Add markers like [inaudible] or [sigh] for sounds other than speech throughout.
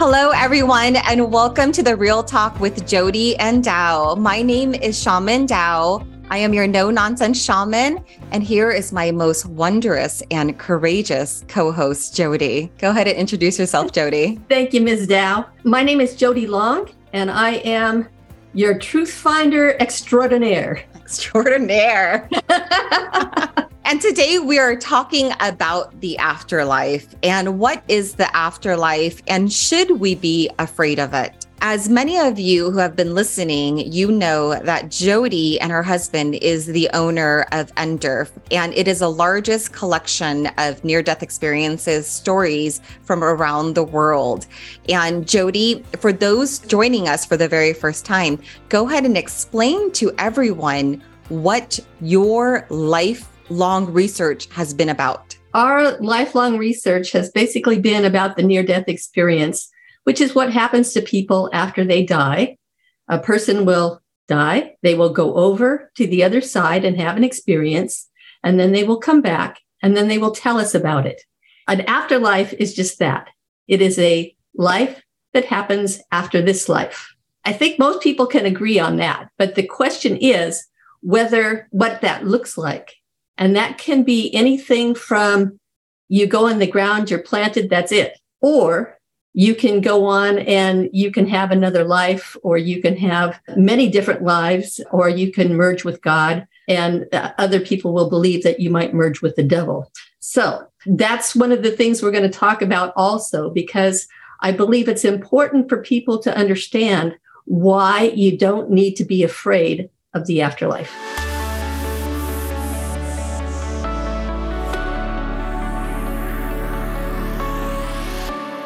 Hello, everyone, and welcome to the Real Talk with Jody and Dao. My name is Shaman Dao. I am your no nonsense shaman, and here is my most wondrous and courageous co host, Jody. Go ahead and introduce yourself, [laughs] Jody. Thank you, Ms. Dao. My name is Jody Long, and I am your truth finder extraordinaire. Extraordinaire. [laughs] And today we are talking about the afterlife and what is the afterlife and should we be afraid of it? As many of you who have been listening, you know that Jody and her husband is the owner of NDERF, and it is the largest collection of near death experiences stories from around the world. And Jody, for those joining us for the very first time, go ahead and explain to everyone what your life long research has been about? Our lifelong research has basically been about the near death experience, which is what happens to people after they die. A person will die, they will go over to the other side and have an experience, and then they will come back and then they will tell us about it. An afterlife is just that it is a life that happens after this life. I think most people can agree on that, but the question is whether what that looks like and that can be anything from you go in the ground, you're planted, that's it. Or you can go on and you can have another life, or you can have many different lives, or you can merge with God, and uh, other people will believe that you might merge with the devil. So that's one of the things we're going to talk about also, because I believe it's important for people to understand why you don't need to be afraid of the afterlife.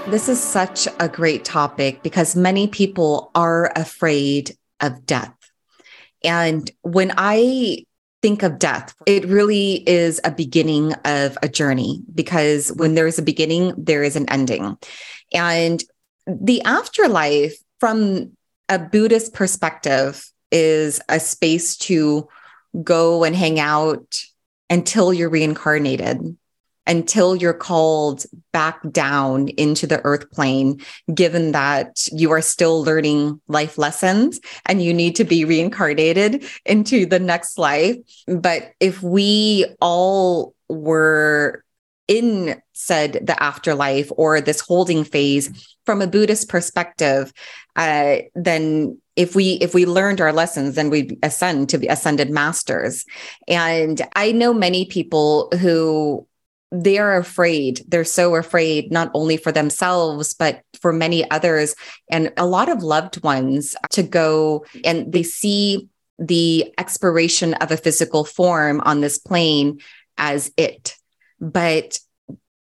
This is such a great topic because many people are afraid of death. And when I think of death, it really is a beginning of a journey because when there is a beginning, there is an ending. And the afterlife, from a Buddhist perspective, is a space to go and hang out until you're reincarnated until you're called back down into the earth plane, given that you are still learning life lessons and you need to be reincarnated into the next life. But if we all were in said the afterlife or this holding phase from a buddhist perspective uh, then if we if we learned our lessons then we ascend to be ascended masters and i know many people who they are afraid. They're so afraid, not only for themselves, but for many others and a lot of loved ones to go and they see the expiration of a physical form on this plane as it. But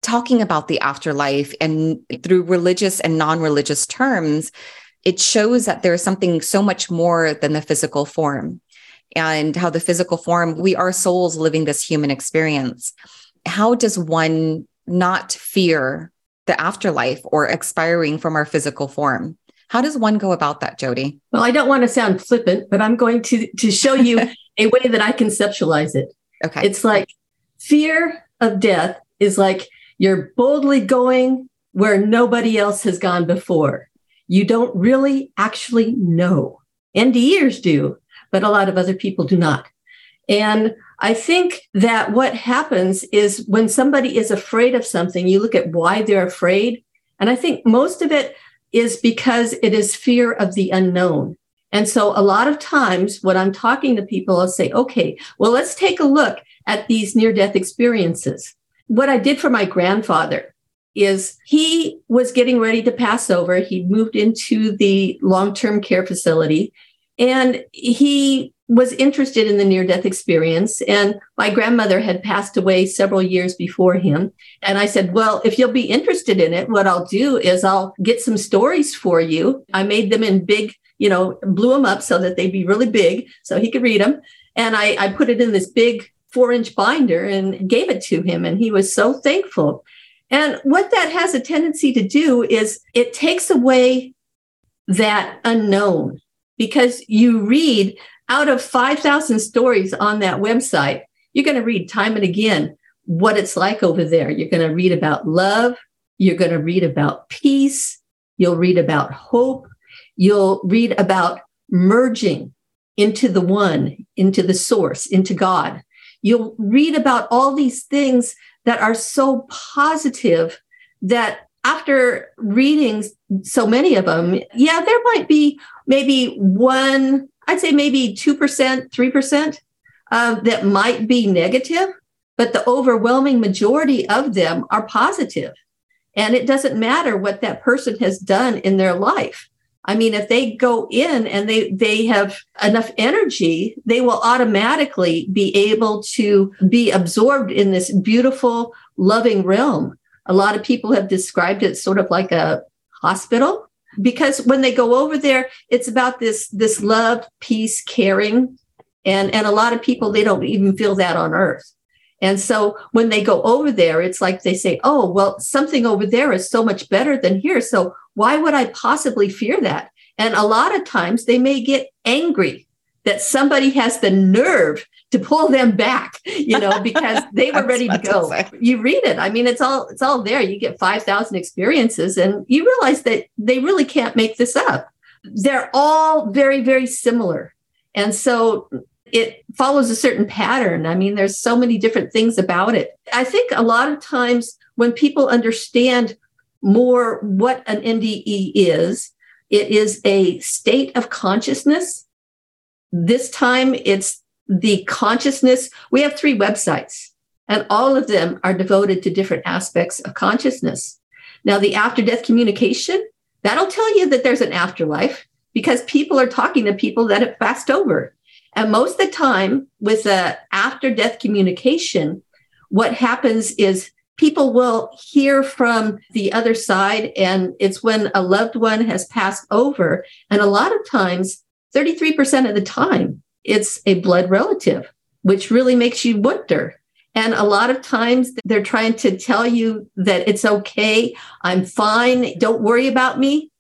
talking about the afterlife and through religious and non religious terms, it shows that there's something so much more than the physical form and how the physical form, we are souls living this human experience how does one not fear the afterlife or expiring from our physical form? How does one go about that, Jody? Well, I don't want to sound flippant, but I'm going to to show you [laughs] a way that I conceptualize it. Okay. It's like fear of death is like you're boldly going where nobody else has gone before. You don't really actually know. NDEers do, but a lot of other people do not. And I think that what happens is when somebody is afraid of something, you look at why they're afraid. And I think most of it is because it is fear of the unknown. And so a lot of times when I'm talking to people, I'll say, okay, well, let's take a look at these near death experiences. What I did for my grandfather is he was getting ready to pass over. He moved into the long term care facility and he was interested in the near death experience. And my grandmother had passed away several years before him. And I said, Well, if you'll be interested in it, what I'll do is I'll get some stories for you. I made them in big, you know, blew them up so that they'd be really big so he could read them. And I, I put it in this big four inch binder and gave it to him. And he was so thankful. And what that has a tendency to do is it takes away that unknown because you read out of 5,000 stories on that website, you're going to read time and again what it's like over there. You're going to read about love, You're going to read about peace. You'll read about hope. You'll read about merging into the one, into the source, into God. You'll read about all these things that are so positive that after reading so many of them, yeah, there might be maybe one, I'd say maybe 2%, 3% uh, that might be negative, but the overwhelming majority of them are positive. And it doesn't matter what that person has done in their life. I mean, if they go in and they, they have enough energy, they will automatically be able to be absorbed in this beautiful, loving realm. A lot of people have described it sort of like a hospital because when they go over there, it's about this, this love, peace, caring. And, and a lot of people, they don't even feel that on earth. And so when they go over there, it's like they say, oh, well, something over there is so much better than here. So why would I possibly fear that? And a lot of times they may get angry that somebody has the nerve to pull them back, you know, because [laughs] they were ready to go. To you read it. I mean, it's all it's all there. You get 5,000 experiences and you realize that they really can't make this up. They're all very very similar. And so it follows a certain pattern. I mean, there's so many different things about it. I think a lot of times when people understand more what an NDE is, it is a state of consciousness. This time it's the consciousness. We have three websites, and all of them are devoted to different aspects of consciousness. Now, the after death communication, that'll tell you that there's an afterlife because people are talking to people that have passed over. And most of the time, with the after death communication, what happens is people will hear from the other side, and it's when a loved one has passed over. And a lot of times, 33% of the time, it's a blood relative, which really makes you wonder. And a lot of times they're trying to tell you that it's okay, I'm fine, don't worry about me.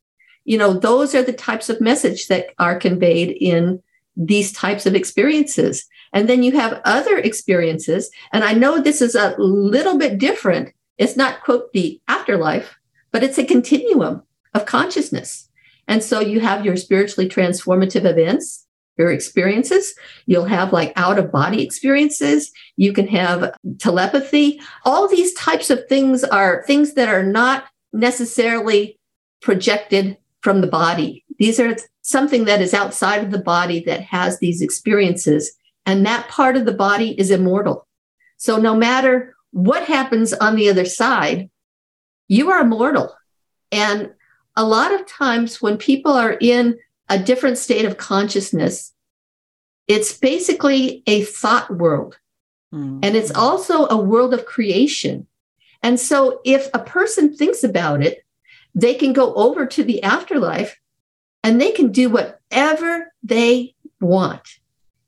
You know, those are the types of message that are conveyed in these types of experiences. And then you have other experiences. And I know this is a little bit different. It's not, quote, the afterlife, but it's a continuum of consciousness. And so you have your spiritually transformative events, your experiences. You'll have like out of body experiences. You can have telepathy. All these types of things are things that are not necessarily projected from the body. These are something that is outside of the body that has these experiences. And that part of the body is immortal. So no matter what happens on the other side, you are immortal. And a lot of times when people are in a different state of consciousness, it's basically a thought world. Mm-hmm. And it's also a world of creation. And so if a person thinks about it, they can go over to the afterlife and they can do whatever they want,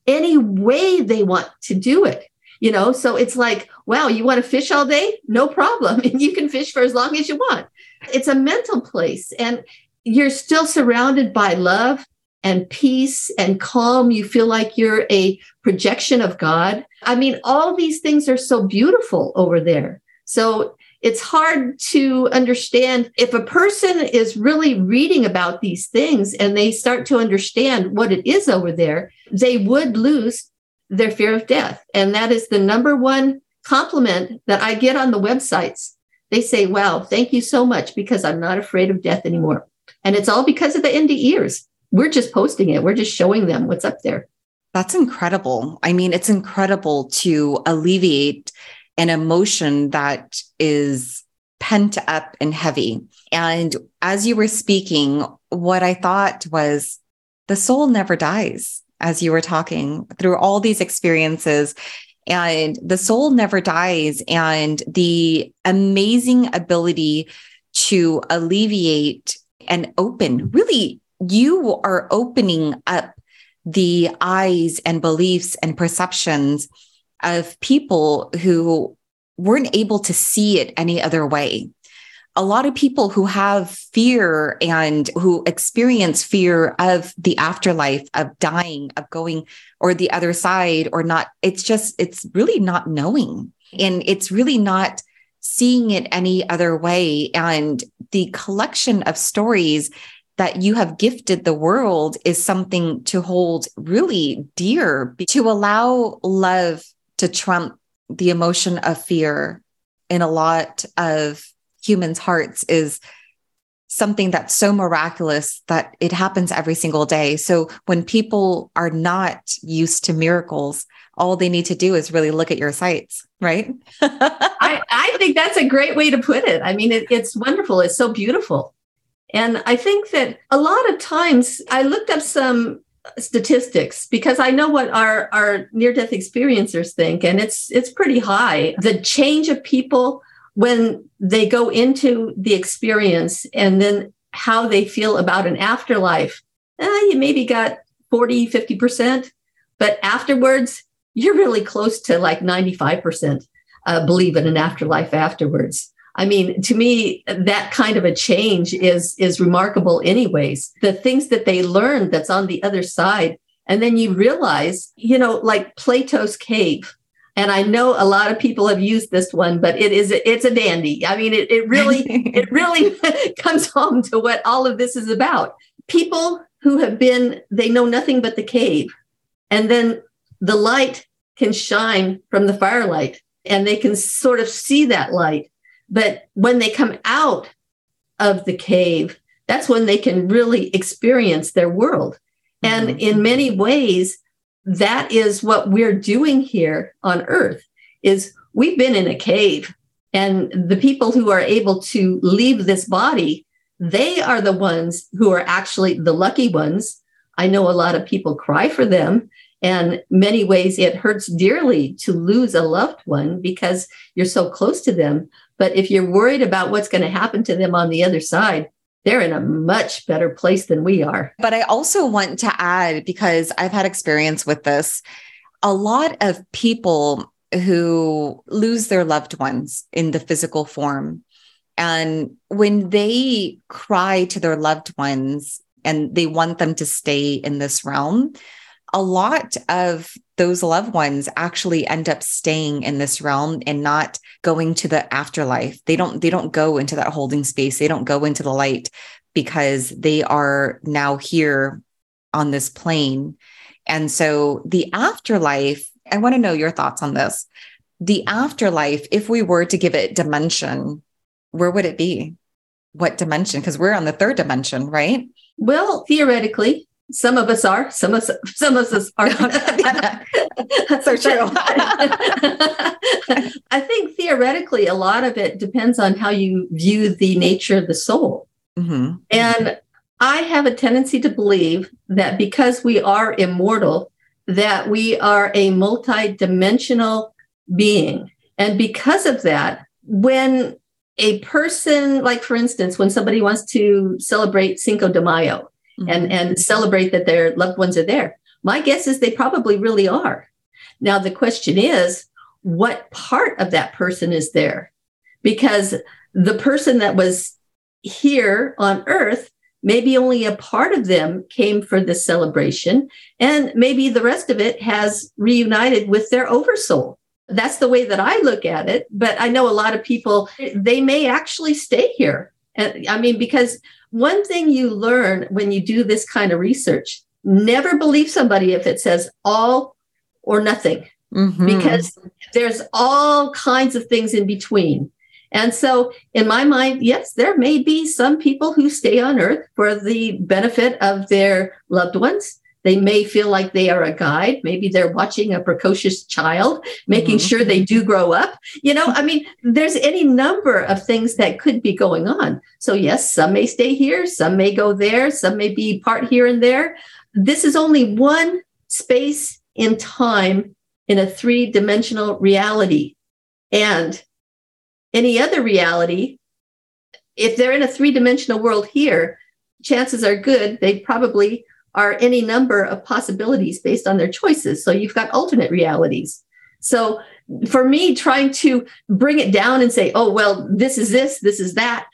any way they want to do it. You know, so it's like, wow, you want to fish all day? No problem. [laughs] And you can fish for as long as you want. It's a mental place, and you're still surrounded by love and peace and calm. You feel like you're a projection of God. I mean, all these things are so beautiful over there. So it's hard to understand if a person is really reading about these things and they start to understand what it is over there, they would lose their fear of death. And that is the number one compliment that I get on the websites. They say, wow, thank you so much because I'm not afraid of death anymore. And it's all because of the NDEers. We're just posting it, we're just showing them what's up there. That's incredible. I mean, it's incredible to alleviate an emotion that is pent up and heavy. And as you were speaking, what I thought was the soul never dies as you were talking through all these experiences. And the soul never dies. And the amazing ability to alleviate and open really, you are opening up the eyes and beliefs and perceptions of people who weren't able to see it any other way. A lot of people who have fear and who experience fear of the afterlife, of dying, of going or the other side or not, it's just, it's really not knowing. And it's really not seeing it any other way. And the collection of stories that you have gifted the world is something to hold really dear, to allow love to trump the emotion of fear in a lot of humans' hearts is something that's so miraculous that it happens every single day. So when people are not used to miracles, all they need to do is really look at your sites, right? [laughs] I, I, think that's a great way to put it. I mean, it, it's wonderful. It's so beautiful. And I think that a lot of times I looked up some statistics because I know what our, our near death experiencers think, and it's it's pretty high. The change of people when they go into the experience and then how they feel about an afterlife, eh, you maybe got 40, 50%, but afterwards, you're really close to like 95% uh, believe in an afterlife afterwards. I mean, to me, that kind of a change is is remarkable. Anyways, the things that they learn that's on the other side, and then you realize, you know, like Plato's cave. And I know a lot of people have used this one, but it is it's a dandy. I mean, it, it really [laughs] it really [laughs] comes home to what all of this is about. People who have been they know nothing but the cave, and then the light can shine from the firelight, and they can sort of see that light but when they come out of the cave, that's when they can really experience their world. And mm-hmm. in many ways, that is what we're doing here on earth is we've been in a cave and the people who are able to leave this body they are the ones who are actually the lucky ones. I know a lot of people cry for them and many ways it hurts dearly to lose a loved one because you're so close to them. But if you're worried about what's going to happen to them on the other side, they're in a much better place than we are. But I also want to add, because I've had experience with this, a lot of people who lose their loved ones in the physical form. And when they cry to their loved ones and they want them to stay in this realm, a lot of those loved ones actually end up staying in this realm and not going to the afterlife. They don't they don't go into that holding space. They don't go into the light because they are now here on this plane. And so the afterlife i want to know your thoughts on this. The afterlife if we were to give it dimension where would it be? What dimension? Because we're on the third dimension right? Well theoretically some of us are, some of us, some of us are [laughs] so true. [laughs] I think theoretically, a lot of it depends on how you view the nature of the soul. Mm-hmm. And I have a tendency to believe that because we are immortal, that we are a multi-dimensional being. And because of that, when a person, like for instance, when somebody wants to celebrate Cinco de Mayo, mm-hmm. and and celebrate that their loved ones are there. My guess is they probably really are. Now the question is, what part of that person is there? Because the person that was here on earth maybe only a part of them came for this celebration and maybe the rest of it has reunited with their oversoul that's the way that i look at it but i know a lot of people they may actually stay here and i mean because one thing you learn when you do this kind of research never believe somebody if it says all or nothing, mm-hmm. because there's all kinds of things in between. And so, in my mind, yes, there may be some people who stay on earth for the benefit of their loved ones. They may feel like they are a guide. Maybe they're watching a precocious child, making mm-hmm. sure they do grow up. You know, I mean, there's any number of things that could be going on. So, yes, some may stay here, some may go there, some may be part here and there. This is only one space in time in a three dimensional reality. And any other reality, if they're in a three dimensional world here, chances are good they probably are any number of possibilities based on their choices. So you've got alternate realities. So for me, trying to bring it down and say, oh, well, this is this, this is that,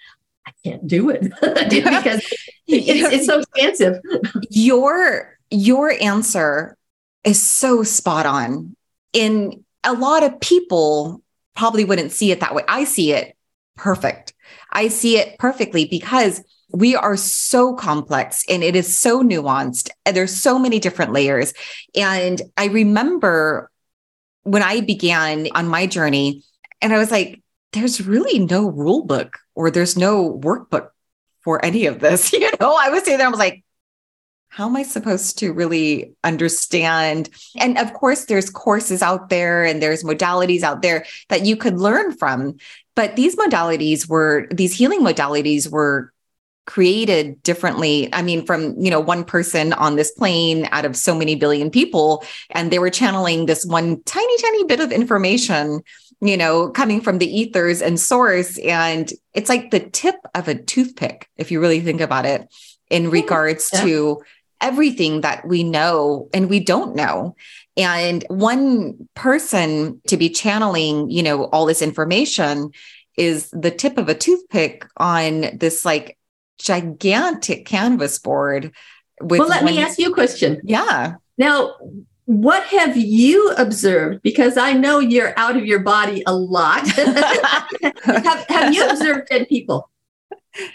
I can't do it [laughs] because [laughs] it's, it's so expansive. Your your answer is so spot on. In a lot of people probably wouldn't see it that way. I see it perfect. I see it perfectly because we are so complex and it is so nuanced and there's so many different layers. And I remember when I began on my journey and I was like, there's really no rule book or there's no workbook for any of this. [laughs] You know, I was sitting there, I was like, how am I supposed to really understand? And of course, there's courses out there and there's modalities out there that you could learn from. But these modalities were, these healing modalities were created differently. I mean from you know one person on this plane out of so many billion people and they were channeling this one tiny tiny bit of information you know coming from the ethers and source. And it's like the tip of a toothpick if you really think about it in regards yeah. to everything that we know and we don't know. And one person to be channeling you know all this information is the tip of a toothpick on this like gigantic canvas board. With well, let one, me ask you a question. Yeah. Now, what have you observed? Because I know you're out of your body a lot. [laughs] [laughs] have, have you observed dead people?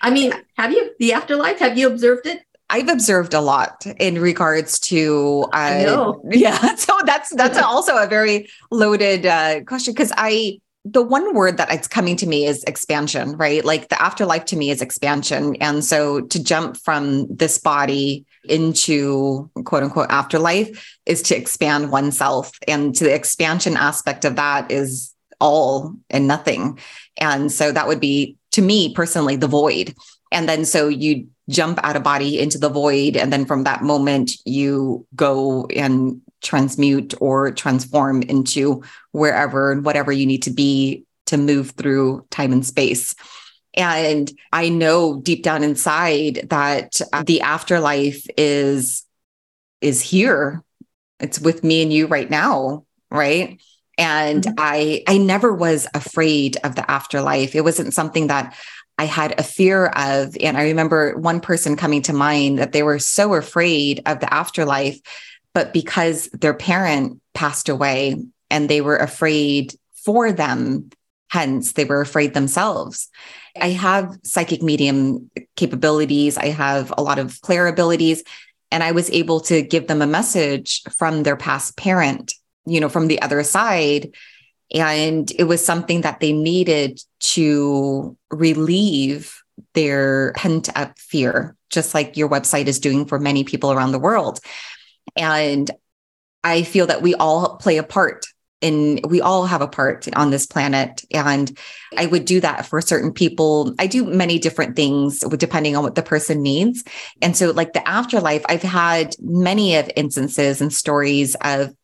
I mean, have you the afterlife? Have you observed it? I've observed a lot in regards to uh, [laughs] yeah. So that's that's also a very loaded uh, question because I the one word that it's coming to me is expansion, right? Like the afterlife to me is expansion. And so to jump from this body into quote unquote afterlife is to expand oneself. And to the expansion aspect of that is all and nothing. And so that would be to me personally the void. And then so you jump out of body into the void. And then from that moment, you go and transmute or transform into wherever and whatever you need to be to move through time and space. And I know deep down inside that the afterlife is is here. It's with me and you right now, right? And mm-hmm. I I never was afraid of the afterlife. It wasn't something that I had a fear of. And I remember one person coming to mind that they were so afraid of the afterlife but because their parent passed away and they were afraid for them, hence they were afraid themselves. I have psychic medium capabilities, I have a lot of clair abilities, and I was able to give them a message from their past parent, you know, from the other side. And it was something that they needed to relieve their pent up fear, just like your website is doing for many people around the world. And I feel that we all play a part and we all have a part on this planet. And I would do that for certain people. I do many different things depending on what the person needs. And so, like the afterlife, I've had many of instances and stories of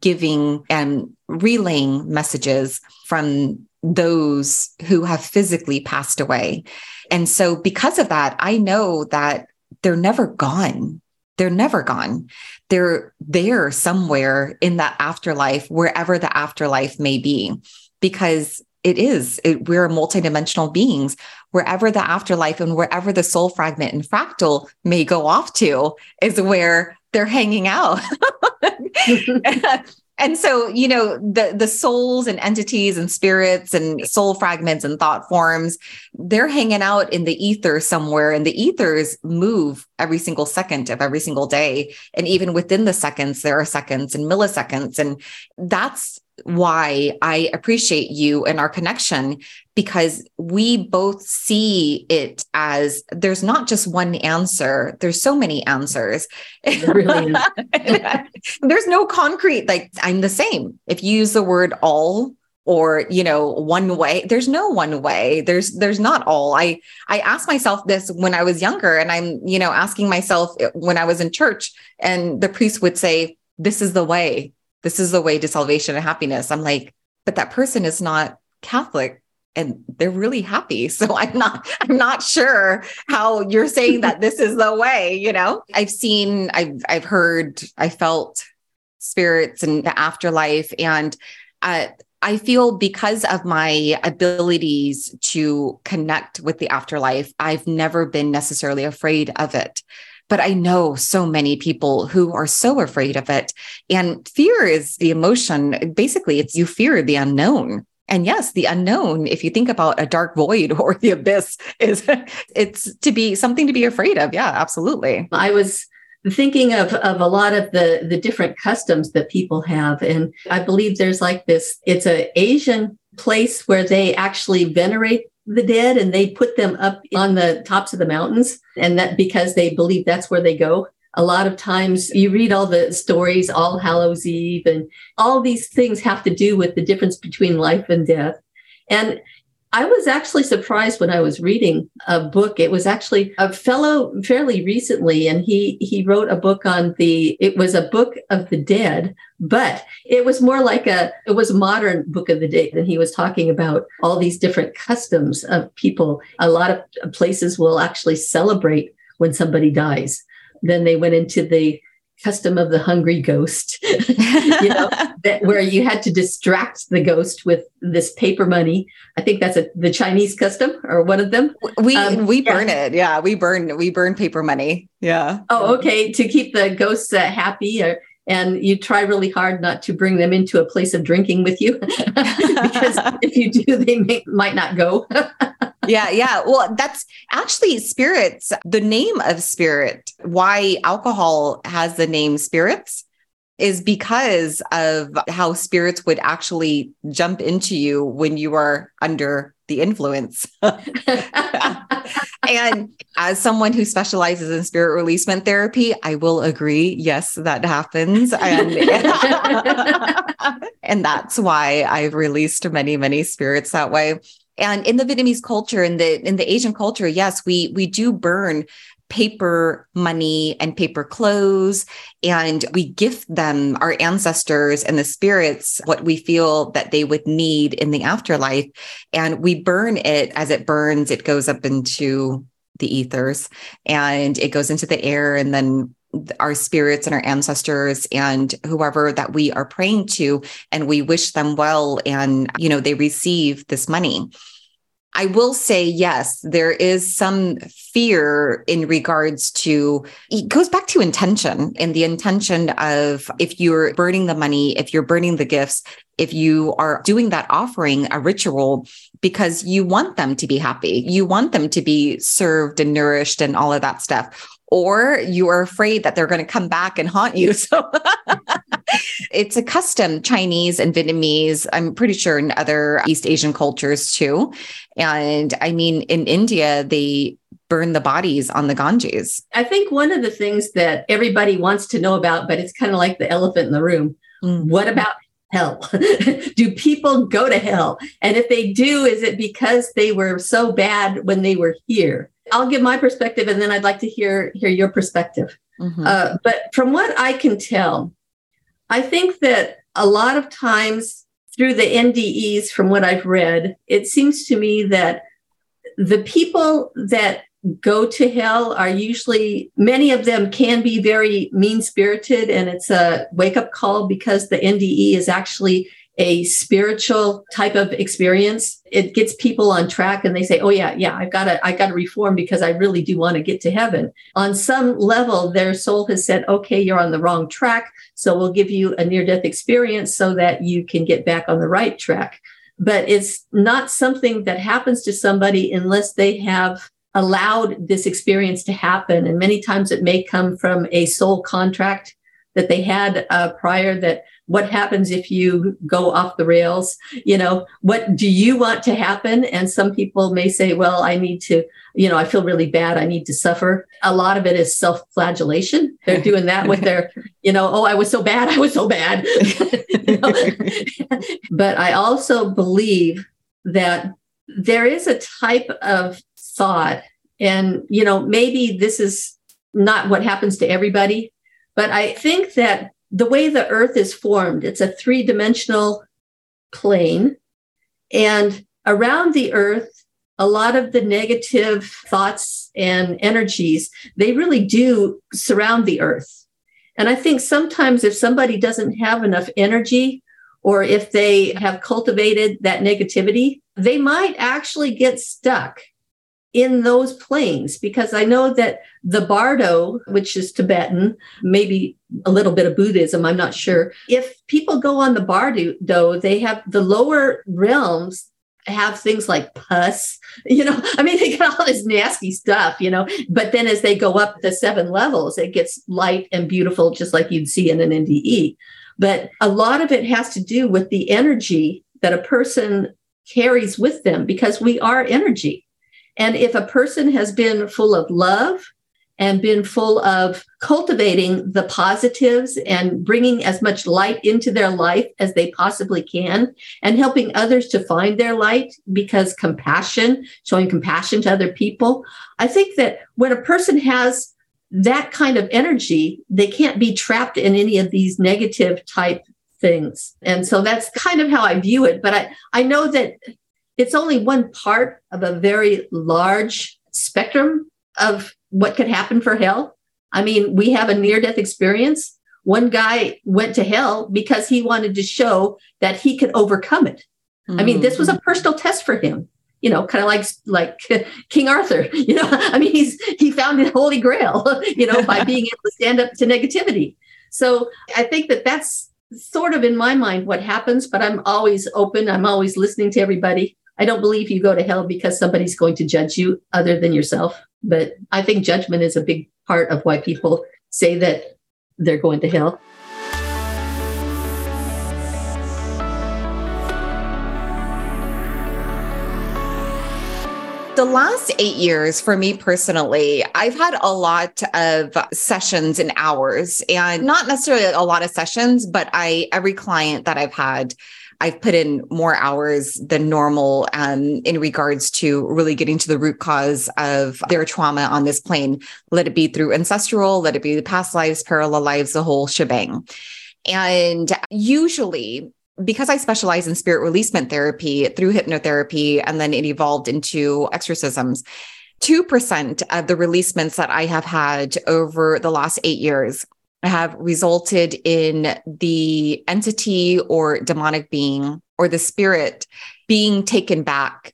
giving and relaying messages from those who have physically passed away. And so, because of that, I know that they're never gone they're never gone. They're there somewhere in that afterlife, wherever the afterlife may be, because it is, it, we're multidimensional beings. Wherever the afterlife and wherever the soul fragment and fractal may go off to is where they're hanging out. [laughs] [laughs] and so you know the the souls and entities and spirits and soul fragments and thought forms they're hanging out in the ether somewhere. And the ethers move every single second of every single day. And even within the seconds there are seconds and milliseconds. And that's why I appreciate you and our connection because we both see it as there's not just one answer, there's so many answers. Really [laughs] there's no concrete, like I'm the same. If you use the word all, or you know one way there's no one way there's there's not all i i asked myself this when i was younger and i'm you know asking myself when i was in church and the priest would say this is the way this is the way to salvation and happiness. I'm like, but that person is not Catholic and they're really happy. [laughs] So I'm not, I'm not sure how you're saying that this is the way, you know? I've seen, I've, I've heard, I felt spirits and the afterlife. And uh, I feel because of my abilities to connect with the afterlife, I've never been necessarily afraid of it. But I know so many people who are so afraid of it. And fear is the emotion. Basically, it's you fear the unknown. and yes the unknown if you think about a dark void [laughs] or the abyss is it's to be something to be afraid of yeah absolutely i was thinking of, of a lot of the the different customs that people have and i believe there's like this it's an asian place where they actually venerate the dead and they put them up on the tops of the mountains. And that because they believe that's where they go. A lot of times you read all the stories all hallows eve and all these things have to do with the difference between life and death. And I was actually surprised when I was reading a book. It was actually a fellow fairly recently, and he he wrote a book on the. It was a book of the dead, but it was more like a. It was a modern book of the dead, and he was talking about all these different customs of people. A lot of places will actually celebrate when somebody dies. Then they went into the custom of the hungry ghost, [laughs] you know, [laughs] that where you had to distract the ghost with this paper money. I think that's a, the Chinese custom or one of them. We um, we burn it. Yeah, we burn we burn paper money. Yeah. Oh, okay. To keep the ghosts uh, happy or and you try really hard not to bring them into a place of drinking with you [laughs] because if you do they may, might not go yeah yeah well that's actually spirits the name of spirit why alcohol has the name spirits is because of how spirits would actually jump into you when you are under the influence. [laughs] and as someone who specializes in spirit releasement therapy, I will agree. Yes, that happens. And, [laughs] and that's why I've released many, many spirits that way. And in the Vietnamese culture, in the in the Asian culture, yes, we we do burn paper money and paper clothes. And we gift them, our ancestors and the spirits, what we feel that they would need in the afterlife. And we burn it as it burns, it goes up into the ethers and it goes into the air. And then our spirits and our ancestors and whoever that we are praying to and we wish them well and you know they receive this money I will say, yes, there is some fear in regards to it goes back to intention and the intention of if you're burning the money, if you're burning the gifts, if you are doing that offering a ritual because you want them to be happy, you want them to be served and nourished and all of that stuff or you are afraid that they're going to come back and haunt you. [laughs] So it's a custom Chinese and Vietnamese, I'm pretty sure in other East Asian cultures too. And I mean, in India, they burn the bodies on the Ganges. I think one of the things that everybody wants to know about, but it's kind of like the elephant in the room. Mm. What about hell? [laughs] do people go to hell? And if they do, is it because they were so bad when they were here? I'll give my perspective, and then I'd like to hear hear your perspective. Mm-hmm. Uh, but from what I can tell, I think that a lot of times through the NDEs, from what I've read, it seems to me that the people that go to hell are usually many of them can be very mean spirited and it's a wake up call because the NDE is actually a spiritual type of experience it gets people on track and they say oh yeah yeah i've got to i got to reform because i really do want to get to heaven. On some level their soul has said okay you're on the wrong track so we'll give you a near death experience so that you can get back on the right track. But it's not something that happens to somebody unless they have allowed this experience to happen. And many times it may come from a soul contract that they had uh, prior that what happens if you go off the rails? You know what do you want to happen? And some people may say well i need to you know i feel really bad. I need to suffer. A lot of it is self-flagellation. They're doing that with their [laughs] you know oh i was so bad. I was so bad. [laughs] [laughs] But i also believe that there is a type of thought and you know maybe this is not what happens to everybody but i think that the way the earth is formed, it's a three dimensional plane. And around the earth, a lot of the negative thoughts and energies, they really do surround the earth. And I think sometimes if somebody doesn't have enough energy or if they have cultivated that negativity, they might actually get stuck in those planes because I know that the Bardo, which is Tibetan, maybe a little bit of Buddhism, I'm not sure. If people go on the Bardo, though, they have the lower realms have things like pus, [laughs] you know, I mean, they got all this nasty stuff, you know, but then as they go up the seven levels, it gets light and beautiful, just like you'd see in an NDE. But a lot of it has to do with the energy that a person carries with them because we are energy. And if a person has been full of love and been full of cultivating the positives and bringing as much light into their life as they possibly can and helping others to find their light because compassion, showing compassion to other people. I think that when a person has that kind of energy, they can't be trapped in any of these negative type things. And so that's kind of how I view it. But I, I know that it's only one part of a very large spectrum of what could happen for hell. I mean, we have a near death experience. One guy went to hell because he wanted to show that he could overcome it. Mm-hmm. I mean, this was a mm-hmm. personal test for him. You know, kind of like like [laughs] King Arthur. [laughs] You know, I mean, he's he found the Holy Grail. [laughs] You know, by being able to stand up to negativity. So I think that that's sort of in my mind what happens. But I'm always open. I'm always listening to everybody. I don't believe you go to hell because somebody's going to judge you other than yourself. But I think judgment is a big part of why people say that they're going to hell. the last eight years for me personally, I've had a lot of sessions and hours, and not necessarily a lot of sessions, but I every client that I've had I've put in more hours than normal um, in regards to really getting to the root cause of their trauma on this plane. Let it be through ancestral, let it be the past lives, parallel lives, the whole shebang. And usually, because I specialize in spirit releasement therapy through hypnotherapy, and then it evolved into exorcisms. 2% of the releasements that I have had over the last eight years have resulted in the entity or demonic being or the spirit being taken back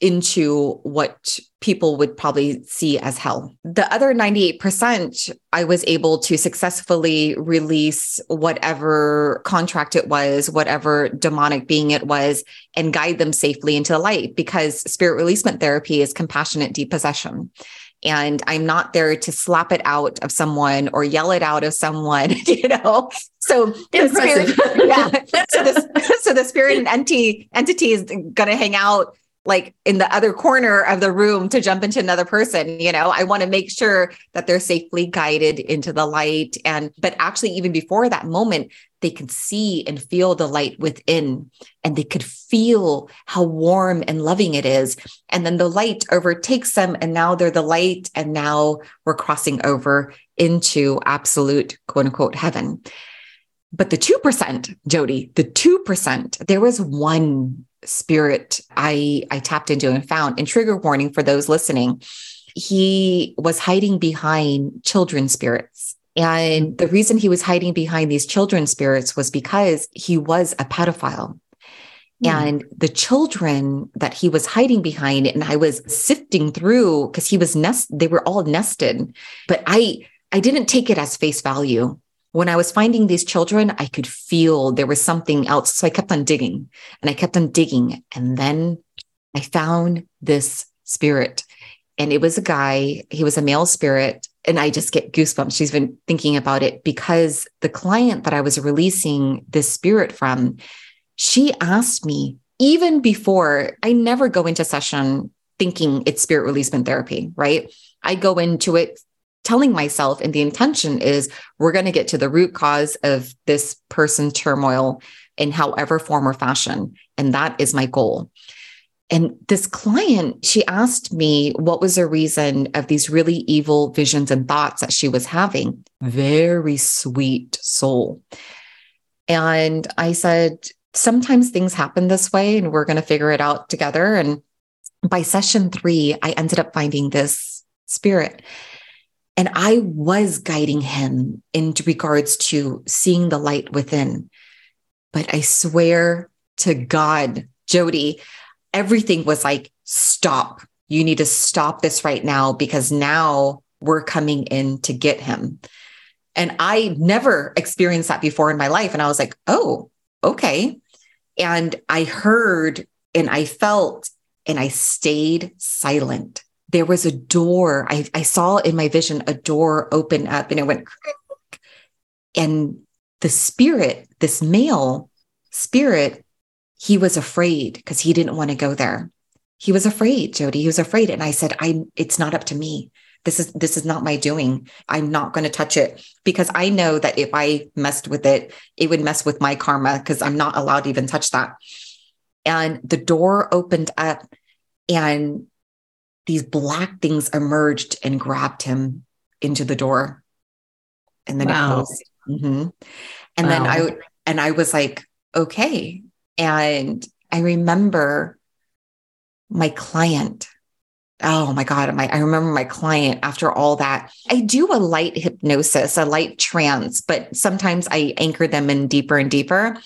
into what people would probably see as hell. The other 98%, I was able to successfully release whatever contract it was, whatever demonic being it was, and guide them safely into the light because spirit releasement therapy is compassionate depossession and I'm not there to slap it out of someone or yell it out of someone, [laughs] you know. So the spirit, yeah. So the so the spirit and entity entity is going to hang out like in the other corner of the room to jump into another person you know? I want to make sure that they're safely guided into the light and but actually even before that moment they could see and feel the light within and they could feel how warm and loving it is. And then the light overtakes them and now they're the light and now we're crossing over into absolute quote unquote heaven. But the 2% jody the 2% there was one spirit I I tapped into and found. And trigger warning for those listening, he was hiding behind children spirits. And the reason he was hiding behind these children spirits was because he was a pedophile. Mm. And the children that he was hiding behind, and I was sifting through because he was nest, they were all nested. But I I didn't take it as face value when I was finding these children, I could feel there was something else. So I kept on digging and I kept on digging. And then I found this spirit. And it was a guy, he was a male spirit. And I just get goosebumps. She's been thinking about it because the client that I was releasing this spirit from, she asked me, even before I never go into session thinking it's spirit releasement therapy, right? I go into it telling myself and the intention is we're going to get to the root cause of this person's turmoil in however form or fashion and that is my goal. And this client she asked me what was the reason of these really evil visions and thoughts that she was having. Very sweet soul. And i said sometimes things happen this way and we're going to figure it out together. And by session 3 i ended up finding this spirit and I was guiding him in regards to seeing the light within. But I swear to God, Jody, everything was like, stop, you need to stop this right now because now we're coming in to get him. And I never experienced that before in my life. And I was like, oh, okay. And I heard and I felt and I stayed silent. There was a door. I, I saw in my vision a door open up and it went, [laughs] and the spirit, this male spirit, he was afraid because he didn't want to go there. He was afraid, Jody. He was afraid. And I said, I it's not up to me. This is this is not my doing. I'm not going to touch it because I know that if I messed with it, it would mess with my karma because I'm not allowed to even touch that. And the door opened up and these black things emerged and grabbed him into the door. And then wow. it closed. Mm-hmm. And wow. then I and I was like, okay. And I remember my client. Oh my God. My, I remember my client after all that. I do a light hypnosis, a light trance, but sometimes I anchor them in deeper and deeper.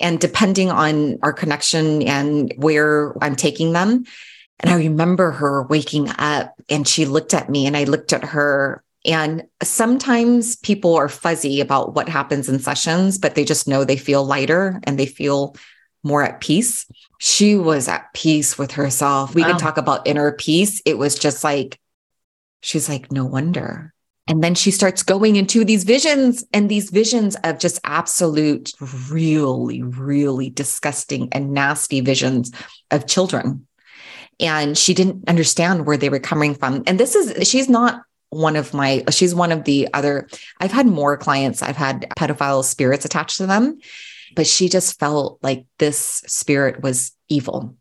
And depending on our connection and where I'm taking them. And I remember her waking up and she looked at me and I looked at her and sometimes people are fuzzy about what happens in sessions, but they just know they feel lighter and they feel more at peace. She was at peace with herself. We wow. could talk about inner peace. It was just like, she's like, no wonder. And then she starts going into these visions and these visions of just absolute, really, really disgusting and nasty visions of children. And she didn't understand where they were coming from. And this is, she's not one of my she's one of the other I've had more clients I've had pedophile spirits attached to them but she just felt like this spirit was evil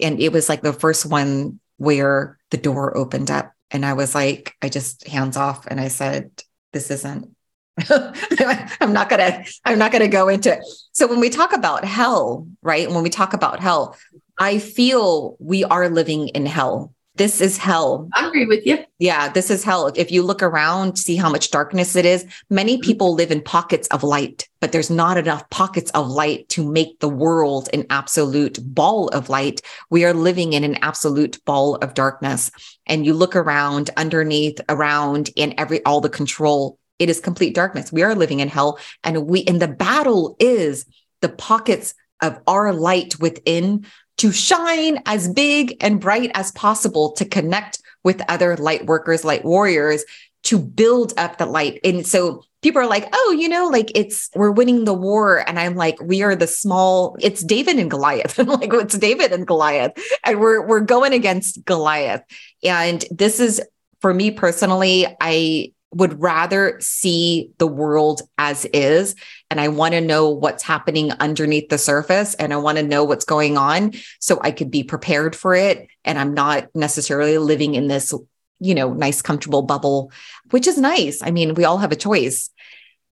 and it was like the first one where the door opened up and I was like I just hands off and I said this isn't [laughs] I'm not going to I'm not going to go into it. So when we talk about hell, right? When we talk about hell, I feel we are living in hell this is hell. I agree with you. Yeah, this is hell. If you look around, see how much darkness it is. Many mm-hmm. people live in pockets of light, but there's not enough pockets of light to make the world an absolute ball of light. We are living in an absolute ball of darkness. And you look around, underneath, around, and every all the control, it is complete darkness. We are living in hell. And we and the battle is the pockets of our light within to shine as big and bright as possible to connect with other light workers, light warriors, to build up the light. And so people are like, oh, you know, like it's we're winning the war. And I'm like, we are the small, it's David and Goliath. [laughs] I'm like, it's David and Goliath. And we're we're going against Goliath. And this is for me personally, I would rather see the world as is. And I want to know what's happening underneath the surface and I want to know what's going on so I could be prepared for it. And I'm not necessarily living in this, you know, nice, comfortable bubble, which is nice. I mean, we all have a choice,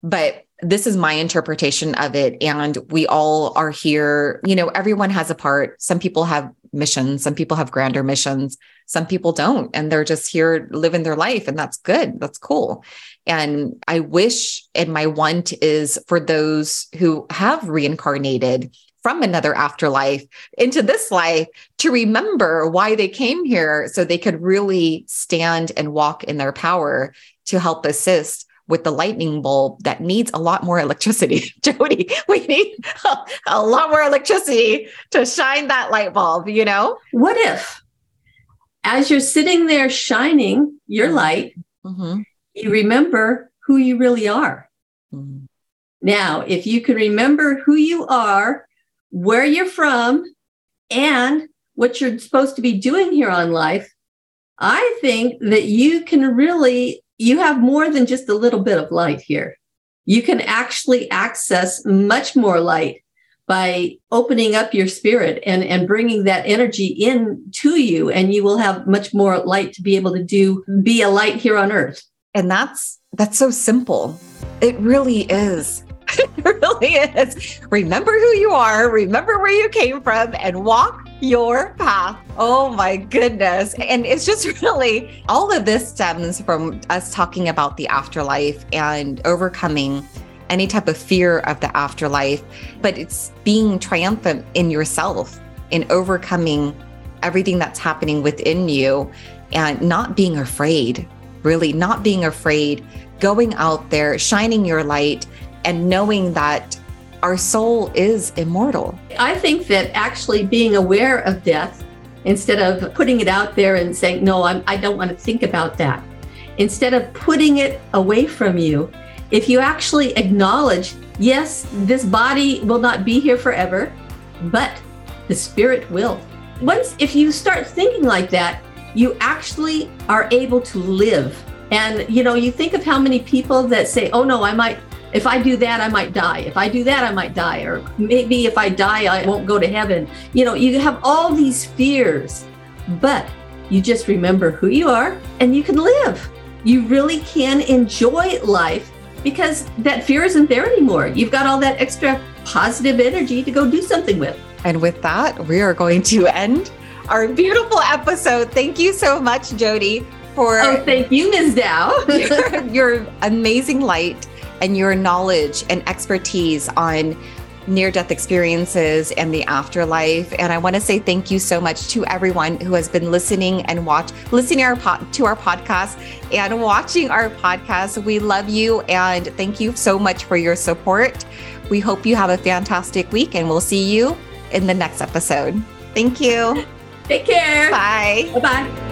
but this is my interpretation of it. And we all are here, you know, everyone has a part. Some people have missions, some people have grander missions some people don't and they're just here living their life and that's good that's cool and i wish and my want is for those who have reincarnated from another afterlife into this life to remember why they came here so they could really stand and walk in their power to help assist with the lightning bulb that needs a lot more electricity. [laughs] Jody, we need a, a, lot more electricity to shine that light bulb, you know? What if as you're sitting there shining your mm-hmm. light, mm-hmm. you remember who you really are. Mm-hmm. Now, if you can remember who you are, where you're from, and what you're supposed to be doing here on life, I think that you can really, you have more than just a little bit of light here. You can actually access much more light by opening up your spirit and, and bringing that energy in to you and you will have much more light to be able to do be a light here on earth. And that's that's so simple. It really is. [laughs] It really is. Remember who you are remember where you came from and walk your path. Oh my goodness. And it's just [laughs] really all of this stems from us talking about the afterlife and overcoming any type of fear of the afterlife, but it's being triumphant in yourself, in overcoming everything that's happening within you and not being afraid, really not being afraid, going out there, shining your light, and knowing that our soul is immortal. I think that actually being aware of death, instead of putting it out there and saying, no, I'm, I don't want to think about that, instead of putting it away from you, if you actually acknowledge, yes, this body will not be here forever, but the spirit will. Once, if you start thinking like that, you actually are able to live. And, you know, you think of how many people that say, oh no, I might, if I do that, I might die. If I do that, I might die. Or maybe if I die, I won't go to heaven. You know, you have all these fears, but you just remember who you are and you can live. You really can enjoy life because that fear isn't there anymore. You've got all that extra positive energy to go do something with. And with that, we are going to end our beautiful episode. Thank you so much, Jody, for oh, thank you, Ms. Dao, [laughs] your, your amazing light and your knowledge and expertise on near death experiences and the afterlife. And I want to say thank you so much to everyone who has been listening and watch listening our to our podcast and watching our podcast. We love you and thank you so much for your support. We hope you have a fantastic week and we'll see you in the next episode. Thank you. Take care. Bye. Bye bye.